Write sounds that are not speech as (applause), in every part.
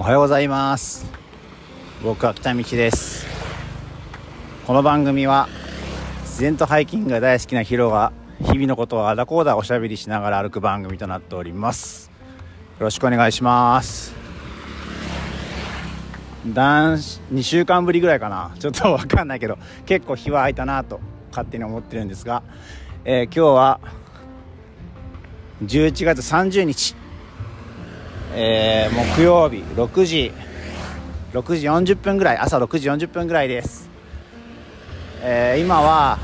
おはようございます。僕は北道です。この番組は自然とハイキングが大好きなヒロが日々のことをあだこうだおしゃべりしながら歩く番組となっております。よろしくお願いします。男子2週間ぶりぐらいかな。ちょっとわかんないけど結構日は空いたなと勝手に思ってるんですが、えー、今日は11月30日。えー、木曜日6時6時40分ぐらい朝6時40分ぐらいです、えー、今は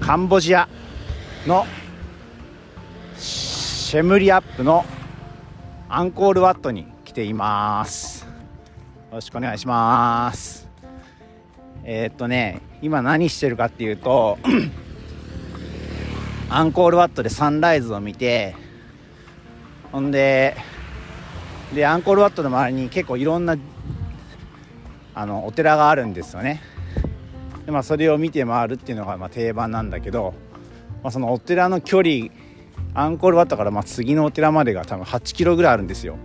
カンボジアのシェムリアップのアンコールワットに来ています。よろしくお願いします。えー、っとね今何してるかっていうとアンコールワットでサンライズを見てほんででアンコールワットの周りに結構いろんなあのお寺があるんですよね。で、まあ、それを見て回るっていうのがま定番なんだけど、まあ、そのお寺の距離アンコールワットからま次のお寺までが多分8キロぐらいあるんですよ。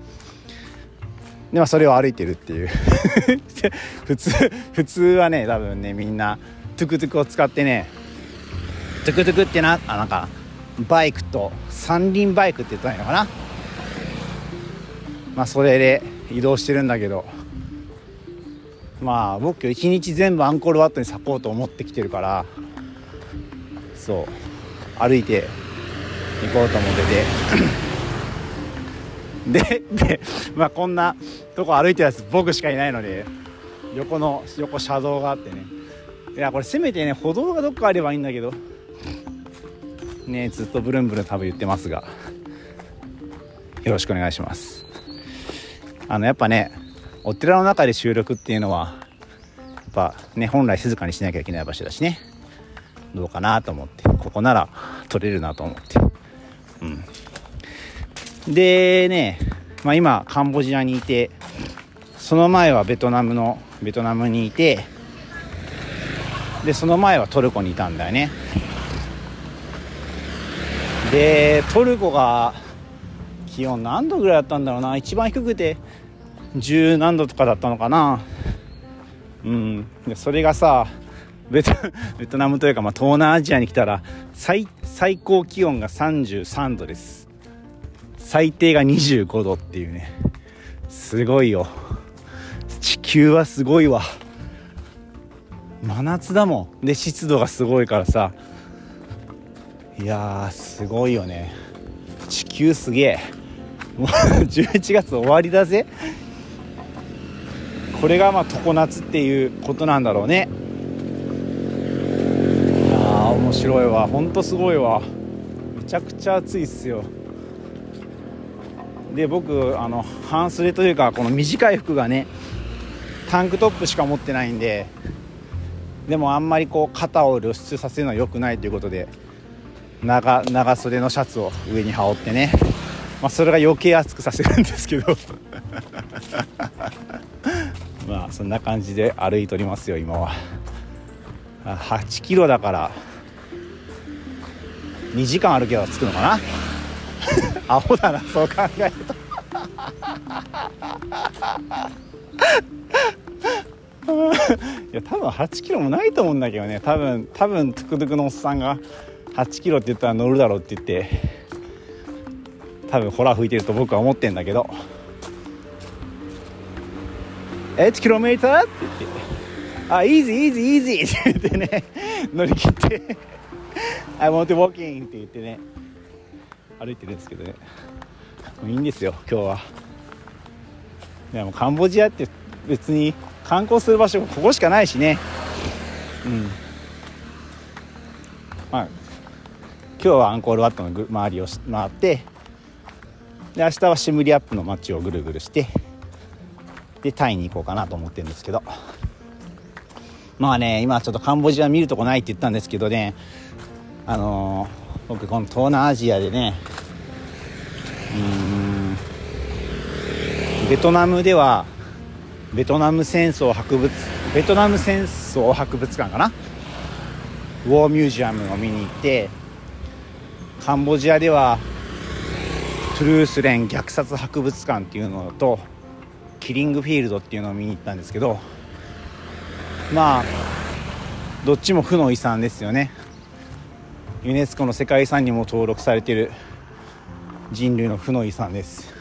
でまあそれを歩いてるっていう。(laughs) 普通普通はね多分ねみんなトゥクトゥクを使ってねトゥクトゥクってなあなんかバイクと三輪バイクって言ったらいいのかなまあそれで移動してるんだけどまあ僕一日全部アンコールワットに割こうと思ってきてるからそう歩いて行こうと思ってて。ででまあこんなとこ歩いてるやつ僕しかいないので横の横車道があってね。いやこれせめてね歩道がどっかあればいいんだけど。ねずっとブルンブルン多分言ってますが。よろしくお願いします。あのやっぱねお寺の中で収録っていうのはやっぱね本来静かにしなきゃいけない場所だしね。どうかなと思ってここなら撮れるなと思って。うん。でね、まあ、今カンボジアにいてその前はベトナムのベトナムにいてでその前はトルコにいたんだよね。でトルコが気温何度ぐらいだったんだろうな。一番低くて10何度とかだったのかな。うん。でそれがさベト (laughs) ベトナムというか、まあ、東南アジアに来たら最最高気温が33度です。最低が25度っていうね。すごいよ。地球はすごいわ。真夏だもん。で湿度がすごいからさ。いやすごいよね。地球すげえ。もう (laughs) 11月終わりだぜ。これがまあ常夏っていうことなんだろうね。いや面白いわ。ほんとすごいわ。めちゃくちゃ暑いっすよ。で僕あの半袖というかこの短い服がねタンクトップしか持ってないんででもあんまりこう肩を露出させるのは良くないということで長長袖のシャツを上に羽織ってね。まあ、それが余計熱くさせるんですけど。まあそんな感じで歩いておりますよ今は。8キロだから。2時間歩けば着くのかな？(laughs) アホだなそう考えると。(laughs) いや多分8キロもないと思うんだけどね。多分多分トゥクトゥクのおっさんが8キロって言ったら乗るだろうって言って多分ホラー吹いてると僕は思ってんだけど。1km? って言ってあ、イージーイージーイージーって言ってね。乗り切って。I want to walk in って言ってね。歩いてるんですけどね。いいんですよ今日は。でもカンボジアって別に観光する場所ここしかないしね。うん。まあ今日はアンコールワットの周りを回って。で明日はシムリアップの街をぐるぐるして。でタイに行こうかなと思ってるんですけど。まあね今ちょっとカンボジア見るとこないって言ったんですけどね。あのー、僕この東南アジアでね。うん。ベトナムではベトナム戦争博物ベトナム戦争博物館かな？ウォーミュージアムを見に行ってカンボジアではトゥルースレン虐殺博物館っていうのとキリングフィールドっていうのを見に行ったんですけどまあどっちも負の遺産ですよね。ユネスコの世界遺産にも登録されてる人類の負の遺産です。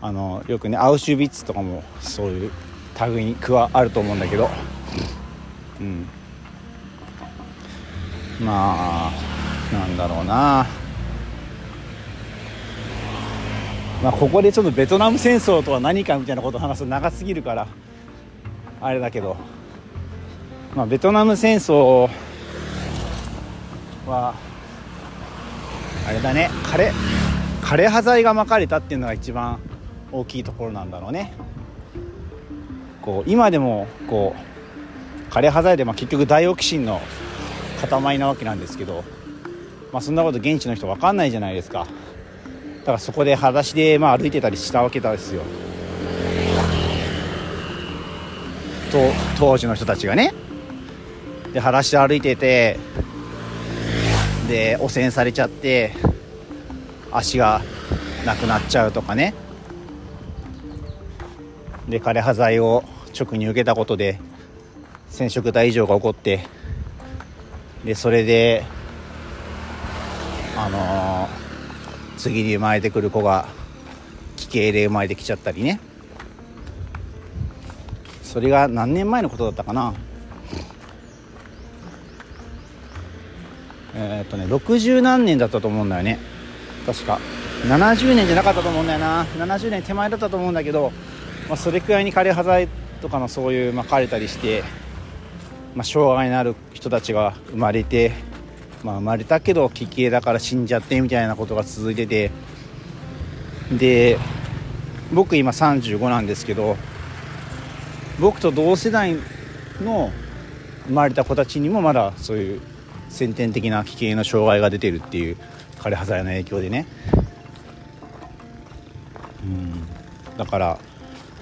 あのよくねアウシュビッツとかもそういう類に加わると思うんだけど。うん。まあなんだろうな。まあここでちょっとベトナム戦争とは何かみたいなことを話すと長すぎるからあれだけど。まあベトナム戦争はあれだね。枯枯葉剤がまかれたっていうのが一番大きいところなんだろうね。こう今でもこう枯れ葉剤でまあ結局ダイオキシンの塊なわけなんですけど、まあ、そんなこと現地の人分かんないじゃないですか。だからそこで裸足でまあ歩いてたりしたわけですよ。と当時の人たちがね。で裸足で歩いててで汚染されちゃって足がなくなっちゃうとかね。で枯葉剤を直に受けたことで染色体異常が起こってでそれであのー、次に生まれてくる子が奇形で生まれてきちゃったりね。それが何年前のことだったかな。えー、っとね60何年だったと思うんだよね。確か。70年じゃなかったと思うんだよな。70年手前だったと思うんだけど、まあ、それくらいに枯れ葉剤とかのそういうまかれたりして、まあ、障害のある人たちが生まれて、まあ、生まれたけど奇形だから死んじゃってみたいなことが続いてて。で僕今35なんですけど僕と同世代の生まれた子たちにもまだそういう先天的な奇形の障害が出てるっていう枯れ葉剤の影響でね。うん。だから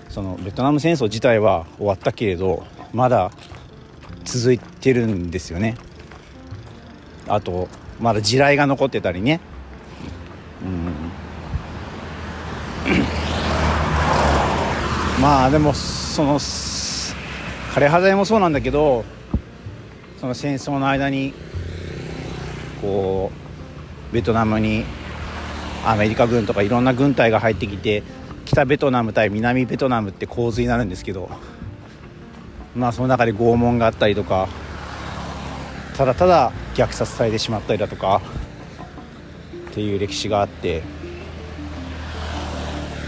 そのベトナム戦争自体は終わったけれどまだ続いてるんですよね。あとまだ地雷が残ってたりね。うん。まあでもその枯葉剤もそうなんだけどその戦争の間にこうベトナムにアメリカ軍とかいろんな軍隊が入ってきて北ベトナム対南ベトナムって洪水になるんですけどまあその中で拷問があったりとかただただ虐殺されてしまったりだとかっていう歴史があって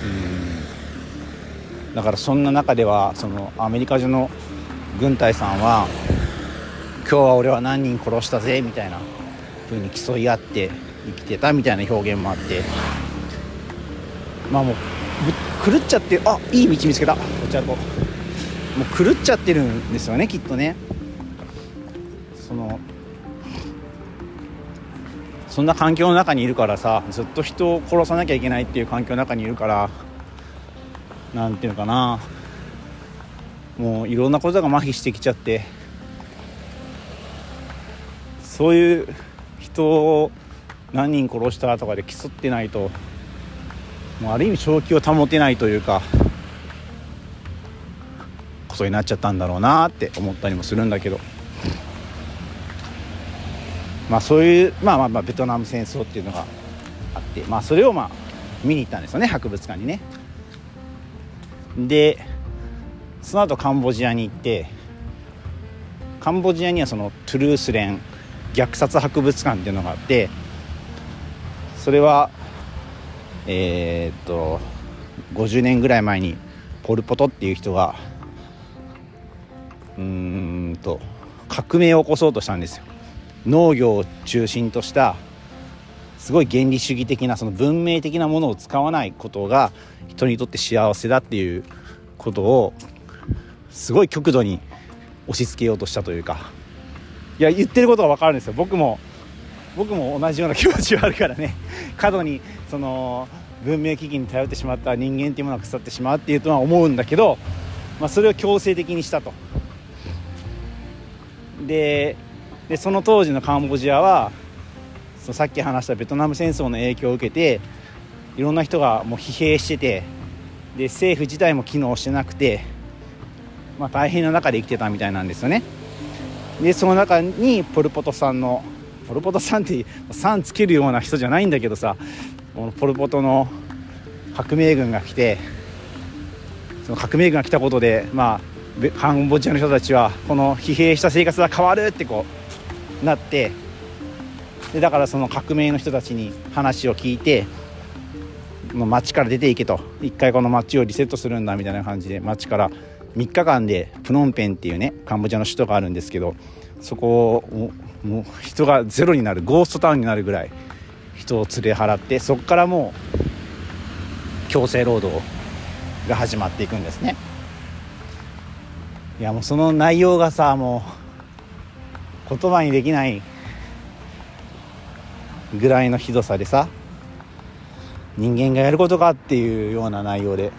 うん。だからそんな中ではそのアメリカ中の軍隊さんは今日は俺は何人殺したぜみたいな風に競い合って生きてたみたいな表現もあってまあもう狂っちゃってあいい道見つけたこちらともう狂っちゃってるんですよねきっとね。そんな環境の中にいるからさずっと人を殺さなきゃいけないっていう環境の中にいるから何ていうのかな。もういろんなことが麻痺してきちゃって。そういう人を何人殺したとかで競ってないともうある意味正気を保てないというかことになっちゃったんだろうなって思ったりもするんだけど。まあそういうまあまあまあベトナム戦争っていうのがあってまあそれをまあ見に行ったんですよね博物館にね。でその後カンボジアに行ってカンボジアにはそのトゥルースレン虐殺博物館っていうのがあってそれはえー、っと50年ぐらい前にポル・ポトっていう人がうんと革命を起こそうとしたんですよ。農業を中心としたすごい原理主義的なその文明的なものを使わないことが人にとって幸せだっていうことをすごい極度に押し付けようとしたというか。いや言ってることが分かるんですよ僕も。僕も同じような気持ちはあるからね。(laughs) 過度にその文明危機に頼ってしまった人間っていうものが腐ってしまうっていうとは思うんだけど、まあ、それを強制的にしたと。ででその当時のカンボジアはそのさっき話したベトナム戦争の影響を受けていろんな人がもう疲弊しててで政府自体も機能してなくて、まあ、大変な中で生きてたみたいなんですよね。でその中にポル・ポトさんのポル・ポトさんって「さん」つけるような人じゃないんだけどさポル・ポトの革命軍が来てその革命軍が来たことでまあカンボジアの人たちはこの疲弊した生活が変わるってこうなってでだからその革命の人たちに話を聞いての町から出ていけと。一回この町をリセットするんだみたいな感じで町から3日間でプノンペンっていうねカンボジアの首都があるんですけどそこをもう人がゼロになるゴーストタウンになるぐらい人を連れ払ってそこからもう強制労働が始まっていくんですね。いやもうその内容がさもう言葉にできないぐらいのひどさでさ人間がやることかっていうような内容で、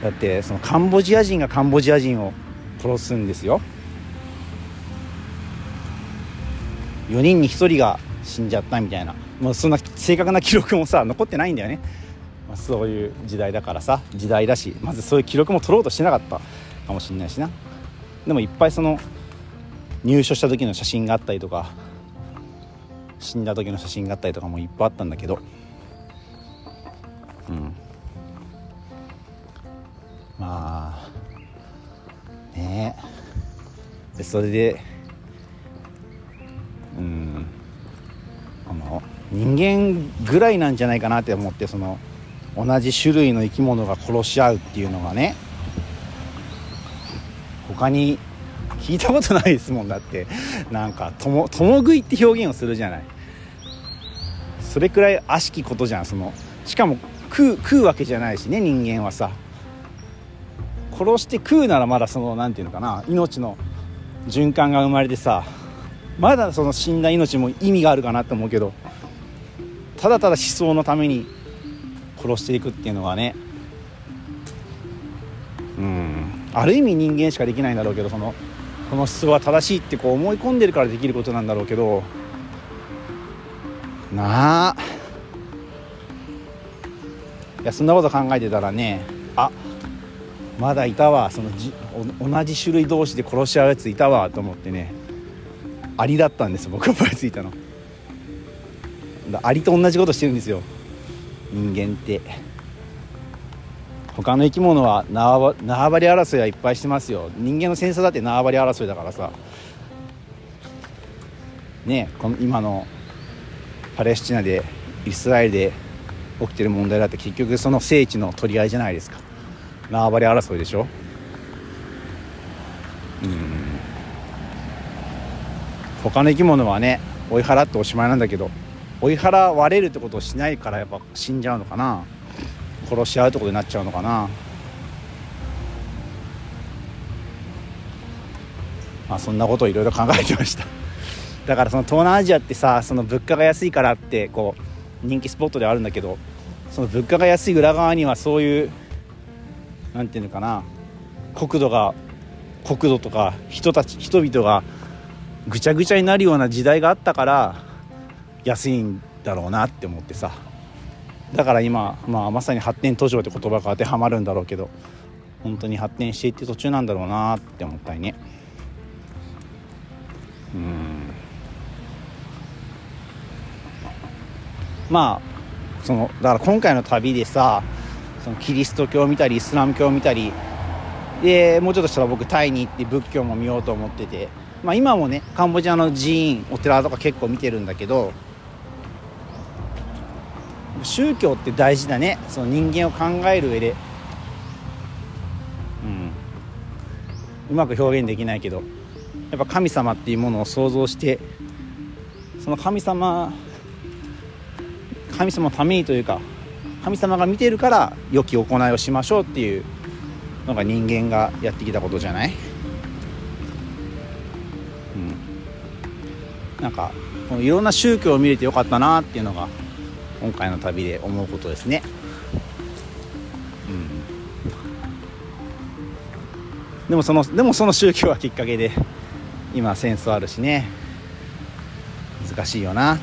うん、だってそのカンボジア人がカンボジア人を殺すんですよ。4人に1人が死んじゃったみたいな、まあ、そんな正確な記録もさ残ってないんだよね、まあ、そういう時代だからさ時代だしまずそういう記録も取ろうとしてなかった。かもしれないしな。でもいっぱいその入所した時の写真があったりとか死んだ時の写真があったりとかもいっぱいあったんだけど。うん。まあねえ。それでうん。あの人間ぐらいなんじゃないかなって思ってその同じ種類の生き物が殺し合うっていうのがね他に聞いたことないですもんだって。なんか共食いって表現をするじゃない。それくらい悪しきことじゃんその。しかも食う食うわけじゃないしね人間はさ。殺して食うならまだその何て言うのかな。命の循環が生まれてさ。まだその死んだ命も意味があるかなって思うけど。ただただ思想のために殺していくっていうのはねある意味人間しかできないんだろうけどそのこの思想は正しいってこう思い込んでるからできることなんだろうけどなあ。いやそんなこと考えてたらねあまだいたわ。そのじ同じ種類同士で殺し合うやついたわと思ってねアリだったんです。僕が思いついたの。アリと同じことしてるんですよ。人間って。他の生き物は縄張り争いはいっぱいしてますよ。人間の戦争だって縄張り争いだからさ。ねこの今のパレスチナでイスラエルで起きてる問題だって結局その聖地の取り合いじゃないですか。縄張り争いでしょ。うん。他の生き物はね追い払っておしまいなんだけど追い払われるってことをしないからやっぱ死んじゃうのかな。殺し合うってことになっちゃうのかな。まあそんなことをいろいろ考えてました。(laughs) だからその東南アジアってさその物価が安いからってこう人気スポットではあるんだけどその物価が安い裏側にはそういう何て言うのかな国土が国土とか人たち人々がぐちゃぐちゃになるような時代があったから安いんだろうなって思ってさ。だから今、まあ、まさに発展途上って言葉が当てはまるんだろうけど本当に発展していって途中なんだろうなって思ったりね。うん。まあそのだから今回の旅でさそのキリスト教を見たりイスラム教を見たりでもうちょっとしたら僕タイに行って仏教も見ようと思ってて、まあ、今もねカンボジアの寺院お寺とか結構見てるんだけど宗教って大事だね。その人間を考える上で。うん。うまく表現できないけど。やっぱ神様っていうものを想像してその神様神様のためにというか神様が見てるから良き行いをしましょうっていうのが人間がやってきたことじゃない？うん。なんかこのいろんな宗教を見れてよかったなっていうのが今回の旅で思うことですね。うん、でもそのでもその宗教はきっかけで今戦争あるしね。難しいよな。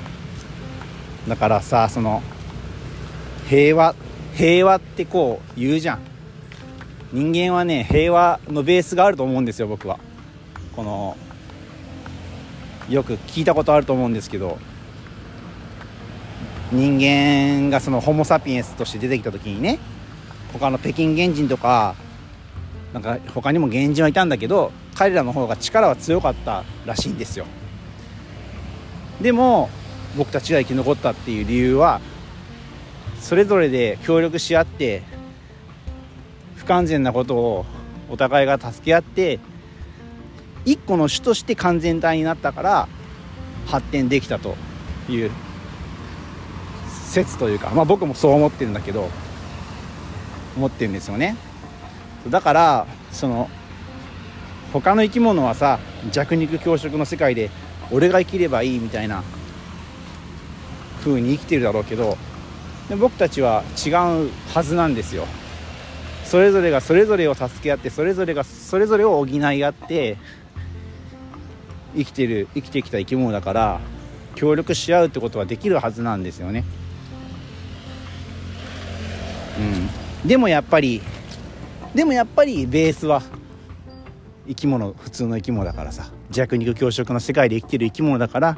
だからさその平和平和ってこう言うじゃん。人間はね平和のベースがあると思うんですよ僕は。このよく聞いたことあると思うんですけど。人間がそのホモ・サピエンスとして出てきた時にね他の北京原人とかなんか他にも原人はいたんだけど彼らの方が力は強かったらしいんですよ。でも僕たちが生き残ったっていう理由はそれぞれで協力し合って不完全なことをお互いが助け合って一個の種として完全体になったから発展できたという説というか、まあ、僕もそう思ってるんだけど思ってるんですよね。だからその他の生き物はさ弱肉強食の世界で俺が生きればいいみたいな風に生きてるだろうけどで僕たちは違うはずなんですよ。それぞれがそれぞれを助け合ってそれぞれがそれぞれを補い合って生きてる生きてきた生き物だから協力し合うってことはできるはずなんですよね。でもやっぱりでもやっぱりベースは生き物普通の生き物だからさ。弱肉強食の世界で生きてる生き物だから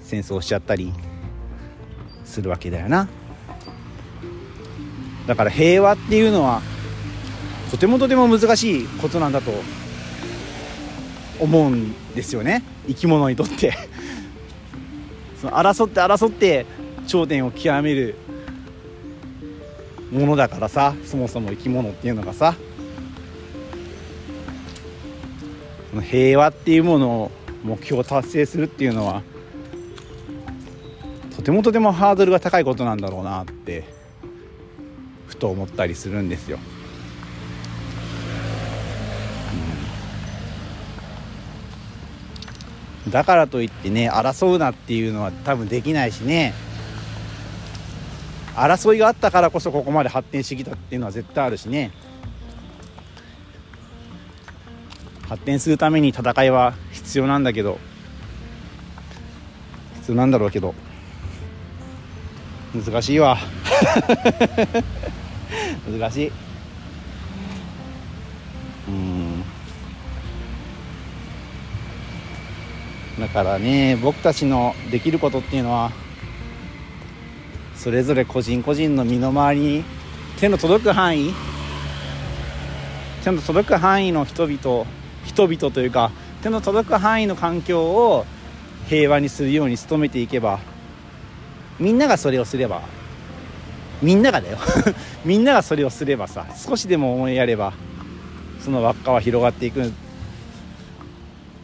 戦争しちゃったりするわけだよな。だから平和っていうのはとてもとても難しいことなんだと思うんですよね。生き物にとって。その争って争って頂点を極めるものだからさそもそも生き物っていうのがさ平和っていうものを目標を達成するっていうのはとてもとてもハードルが高いことなんだろうなってふと思ったりするんですよ。だからといってね争うなっていうのは多分できないしね争いがあったからこそここまで発展してきたっていうのは絶対あるしね。発展するために戦いは必要なんだけど必要なんだろうけど難しいわ。(laughs) 難しい。うん。だからね僕たちのできることっていうのはそれぞれ個人個人の身の回りに手の届く範囲手の届く範囲の人々人々というか手の届く範囲の環境を平和にするように努めていけばみんながそれをすればみんながだよ。みんながそれをすれば (laughs) さ少しでも思いやればその輪っかは広がっていく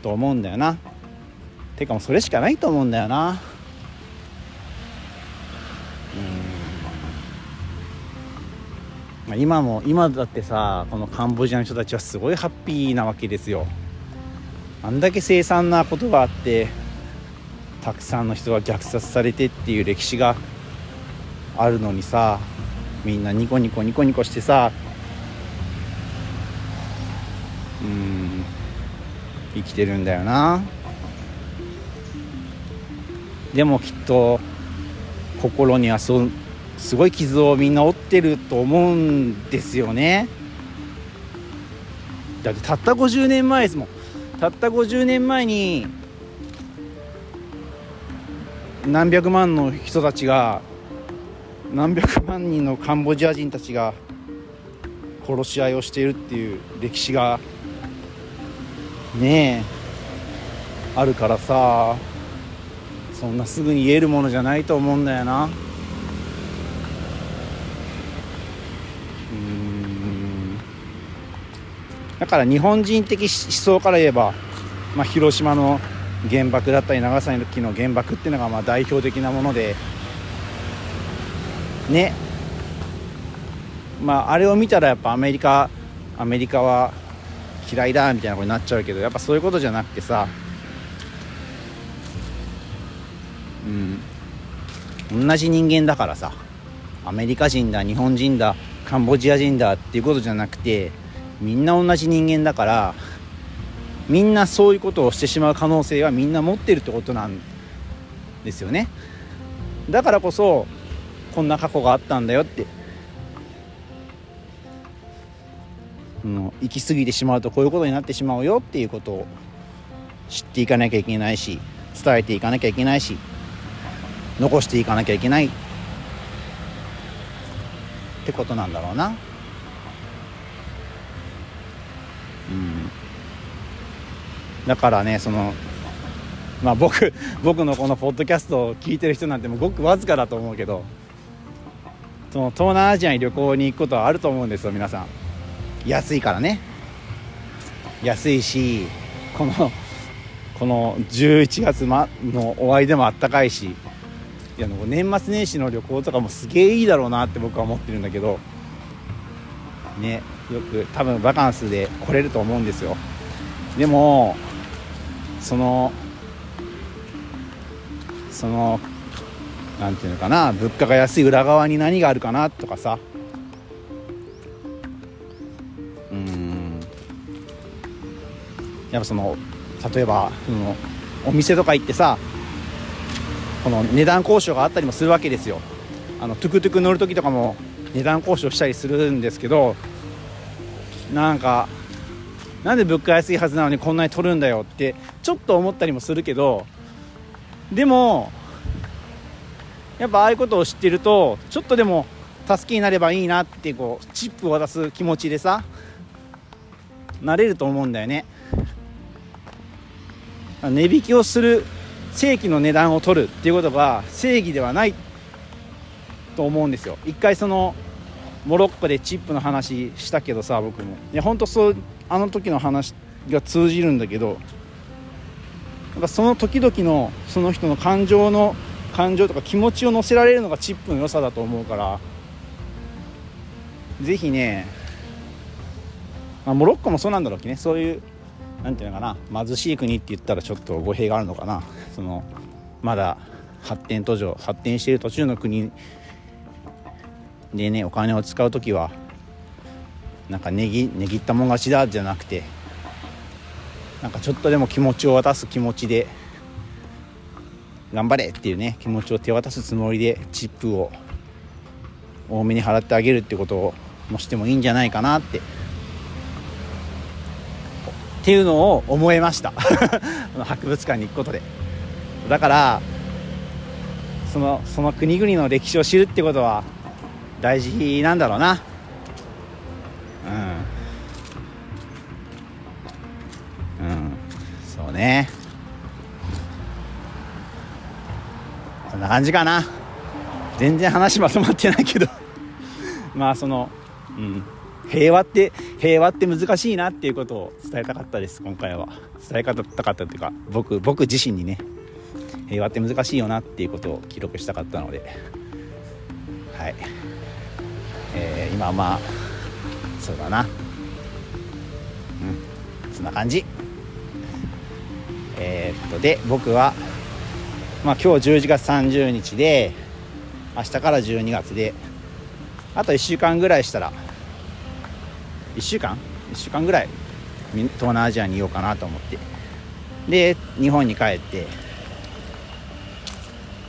と思うんだよな。てかもうそれしかないと思うんだよな。うん今も今だってさこのカンボジアの人たちはすごいハッピーなわけですよ。あんだけ凄惨なことがあってたくさんの人が虐殺されてっていう歴史があるのにさみんなニコニコニコニコしてさうん生きてるんだよな。でもきっと心にはそすごい傷をみんな負ってると思うんですよね。だってたった50年前ですもん。たった50年前に何百万の人たちが何百万人のカンボジア人たちが殺し合いをしているっていう歴史がねえあるからさ。そんなすぐに言えるものじゃないと思うんだよなうんだから日本人的思想から言えば、まあ、広島の原爆だったり長崎の原爆っていうのがまあ代表的なものでね。まああれを見たらやっぱアメリカアメリカは嫌いだみたいなことになっちゃうけどやっぱそういうことじゃなくてさうん。同じ人間だからさアメリカ人だ日本人だカンボジア人だっていうことじゃなくてみんな同じ人間だからみんなそういうことをしてしまう可能性はみんな持ってるってことなんですよね。だからこそこんな過去があったんだよって。の行き過ぎてしまうとこういうことになってしまうよっていうことを知っていかなきゃいけないし伝えていかなきゃいけないし残していかなきゃいけないってことなんだろうなうんだからねそのまあ僕 (laughs) 僕のこのポッドキャストを聞いてる人なんてもごくわずかだと思うけどその東南アジアに旅行に行くことはあると思うんですよ皆さん。安いからね。安いしこのこの11月の終わりでもあったかいしいや年末年始の旅行とかもすげえいいだろうなって僕は思ってるんだけどねよく多分バカンスで来れると思うんですよ。でもそのその何て言うのかな物価が安い裏側に何があるかなとかさ。うん。やっぱその例えばそのお店とか行ってさこの値段交渉があったりもするわけですよ。あのトゥクトゥク乗る時とかも値段交渉したりするんですけどなんかなんで物価安いはずなのにこんなに取るんだよってちょっと思ったりもするけどでもやっぱああいうことを知ってるとちょっとでも助けになればいいなってこうチップを渡す気持ちでさなれると思うんだよね。値引きをする正規の値段を取るっていうことが正義ではないと思うんですよ。一回そのモロッコでチップの話したけどさ僕もいや本当そうあの時の話が通じるんだけどなんかその時々のその人の感情の感情とか気持ちを乗せられるのがチップの良さだと思うからぜひね、まあ、モロッコもそうなんだろうけどね。そういうなんていうのかな貧しい国って言ったらちょっと語弊があるのかな。そのまだ発展途上発展している途中の国でねお金を使う時はなんかねぎねぎったもん勝ちだじゃなくてなんかちょっとでも気持ちを渡す気持ちで頑張れっていうね気持ちを手渡すつもりでチップを多めに払ってあげるってことをもしてもいいんじゃないかなってっていうのを思いました。(laughs) 博物館に行くことで。だからそのその国々の歴史を知るってことは大事なんだろうな。ね。こんな感じかな。全然話まとまってないけど。(laughs) まあそのうん。平和って平和って難しいなっていうことを伝えたかったです今回は。伝え方たかったっていうか僕僕自身にね。平和って難しいよなっていうことを記録したかったので。はい、えー、今まあそうだな。うん。そんな感じ。えー、っとで僕はまあ今日11月30日で明日から12月であと1週間ぐらいしたら1週間？1週間ぐらい東南アジアにいようかなと思って。で日本に帰って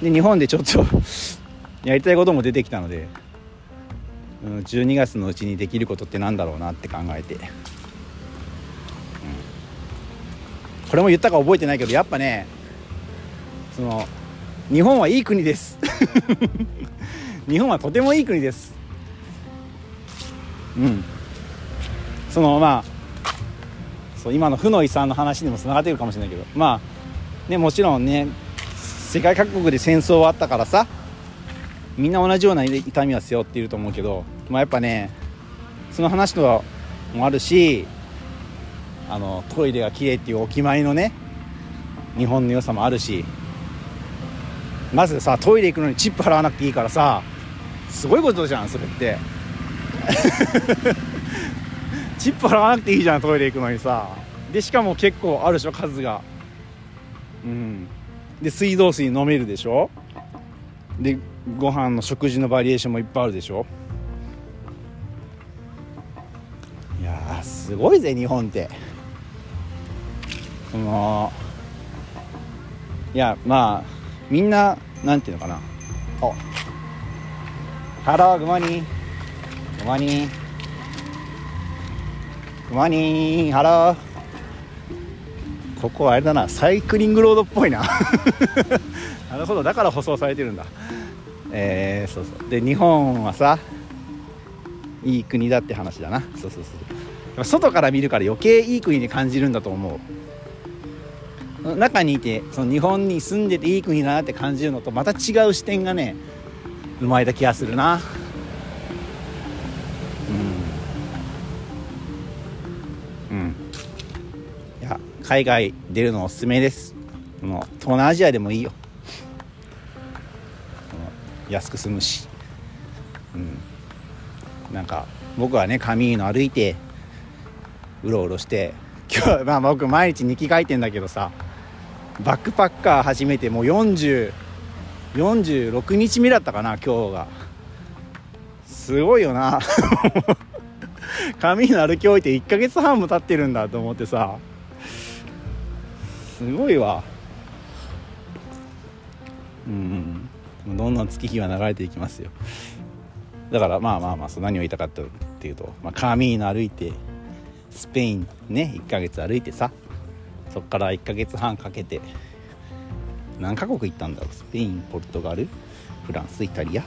で日本でちょっと (laughs) やりたいことも出てきたので、12月のうちにできることってなんだろうなって考えて、うん、これも言ったか覚えてないけどやっぱねその日本はいい国です。(laughs) 日本はとてもいい国です。うん。そのまあそう今の負の遺産の話にもつながってるかもしれないけどまあねもちろんね世界各国で戦争はあったからさみんな同じような痛みは背負っていると思うけど、まあ、やっぱねその話とはもあるしあのトイレが綺麗っていうお決まりのね日本の良さもあるしまずさトイレ行くのにチップ払わなくていいからさすごいことじゃんそれって。(laughs) チップ払わなくていいじゃんトイレ行くのにさ。でしかも結構あるでしょ数が。うん。で水道水飲めるでしょ？でご飯の食事のバリエーションもいっぱいあるでしょ？いやすごいぜ日本って。そのいやまあみんななんていうのかな。お。 Hello good morning. Good morning. Good morning hello.ここはあれだなサイクリングロードっぽいな。(laughs) なるほどだから舗装されてるんだ。えー、そうそう。で日本はさいい国だって話だな。そうそうそう。外から見るから余計いい国に感じるんだと思う。中にいてその日本に住んでていい国だなって感じるのとまた違う視点がね生まれた気がするな。うん。うん。いや海外出るのおすすめです。もう東南アジアでもいいよ。安く済むし。うん。なんか僕はねカミーノ歩いてうろうろして今日まあ僕毎日日記書いてんだけどさ。バックパッカー始めてもう4046日目だったかな今日が。すごいよな。カミーノ歩き終えて1ヶ月半も経ってるんだと思ってさ。すごいわ。うんどんどん月日は流れていきますよ。だからまあまあまあ何を言いたかったっていうと、まあ、カーミーノ歩いてスペインね1ヶ月歩いてさ。そっから1ヶ月半かけて何カ国行ったんだろう？スペインポルトガルフランスイタリア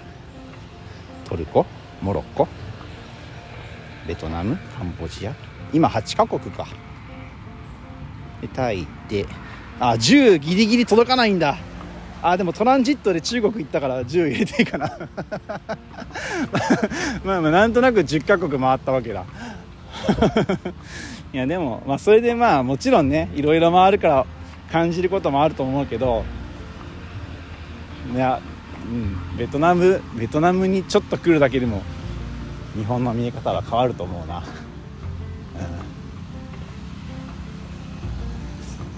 トルコモロッコベトナムカンボジア。今8カ国か。でタイ行ってあ10ギリギリ届かないんだ。あでもトランジットで中国行ったから10入れていいかな。(laughs) まあまあなんとなく10カ国回ったわけだ (laughs) いやでもまあそれでまあもちろんねいろいろ回るから感じることもあると思うけどいやうんベトナムベトナムにちょっと来るだけでも日本の見え方は変わると思うな。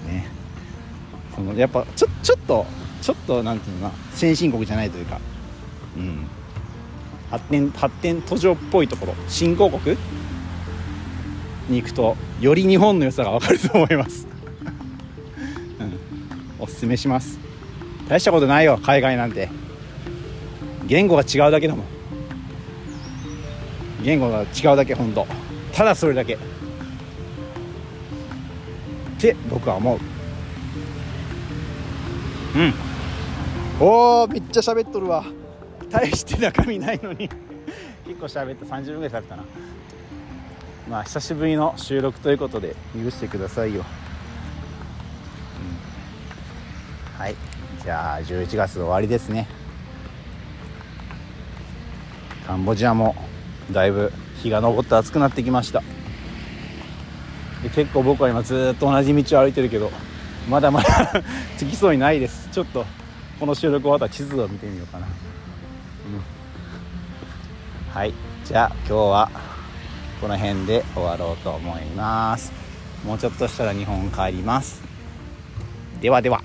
うん。ね。そのやっぱちょちょっとちょっとなんていうのかな先進国じゃないというか、うん、発展発展途上っぽいところ新興国に行くとより日本の良さが分かると思います、(laughs) うん、おすすめします。大したことないよ海外なんて。言語が違うだけだもん。言語が違うだけ本当ただそれだけ。って僕は思う。うん。おおめっちゃ喋っとるわ。大して中身ないのに。(laughs) 結構喋った。30分ぐらい経ったな。まあ久しぶりの収録ということで許してくださいよ、うん、はい。じゃあ11月終わりですね。カンボジアもだいぶ日が昇って暑くなってきました。で結構僕は今ずっと同じ道を歩いてるけどまだまだ (laughs) 着きそうにないです。ちょっとこの収録終わったら地図を見てみようかな、うん、はい。じゃあ今日はこの辺で終わろうと思います。もうちょっとしたら日本帰ります。ではでは。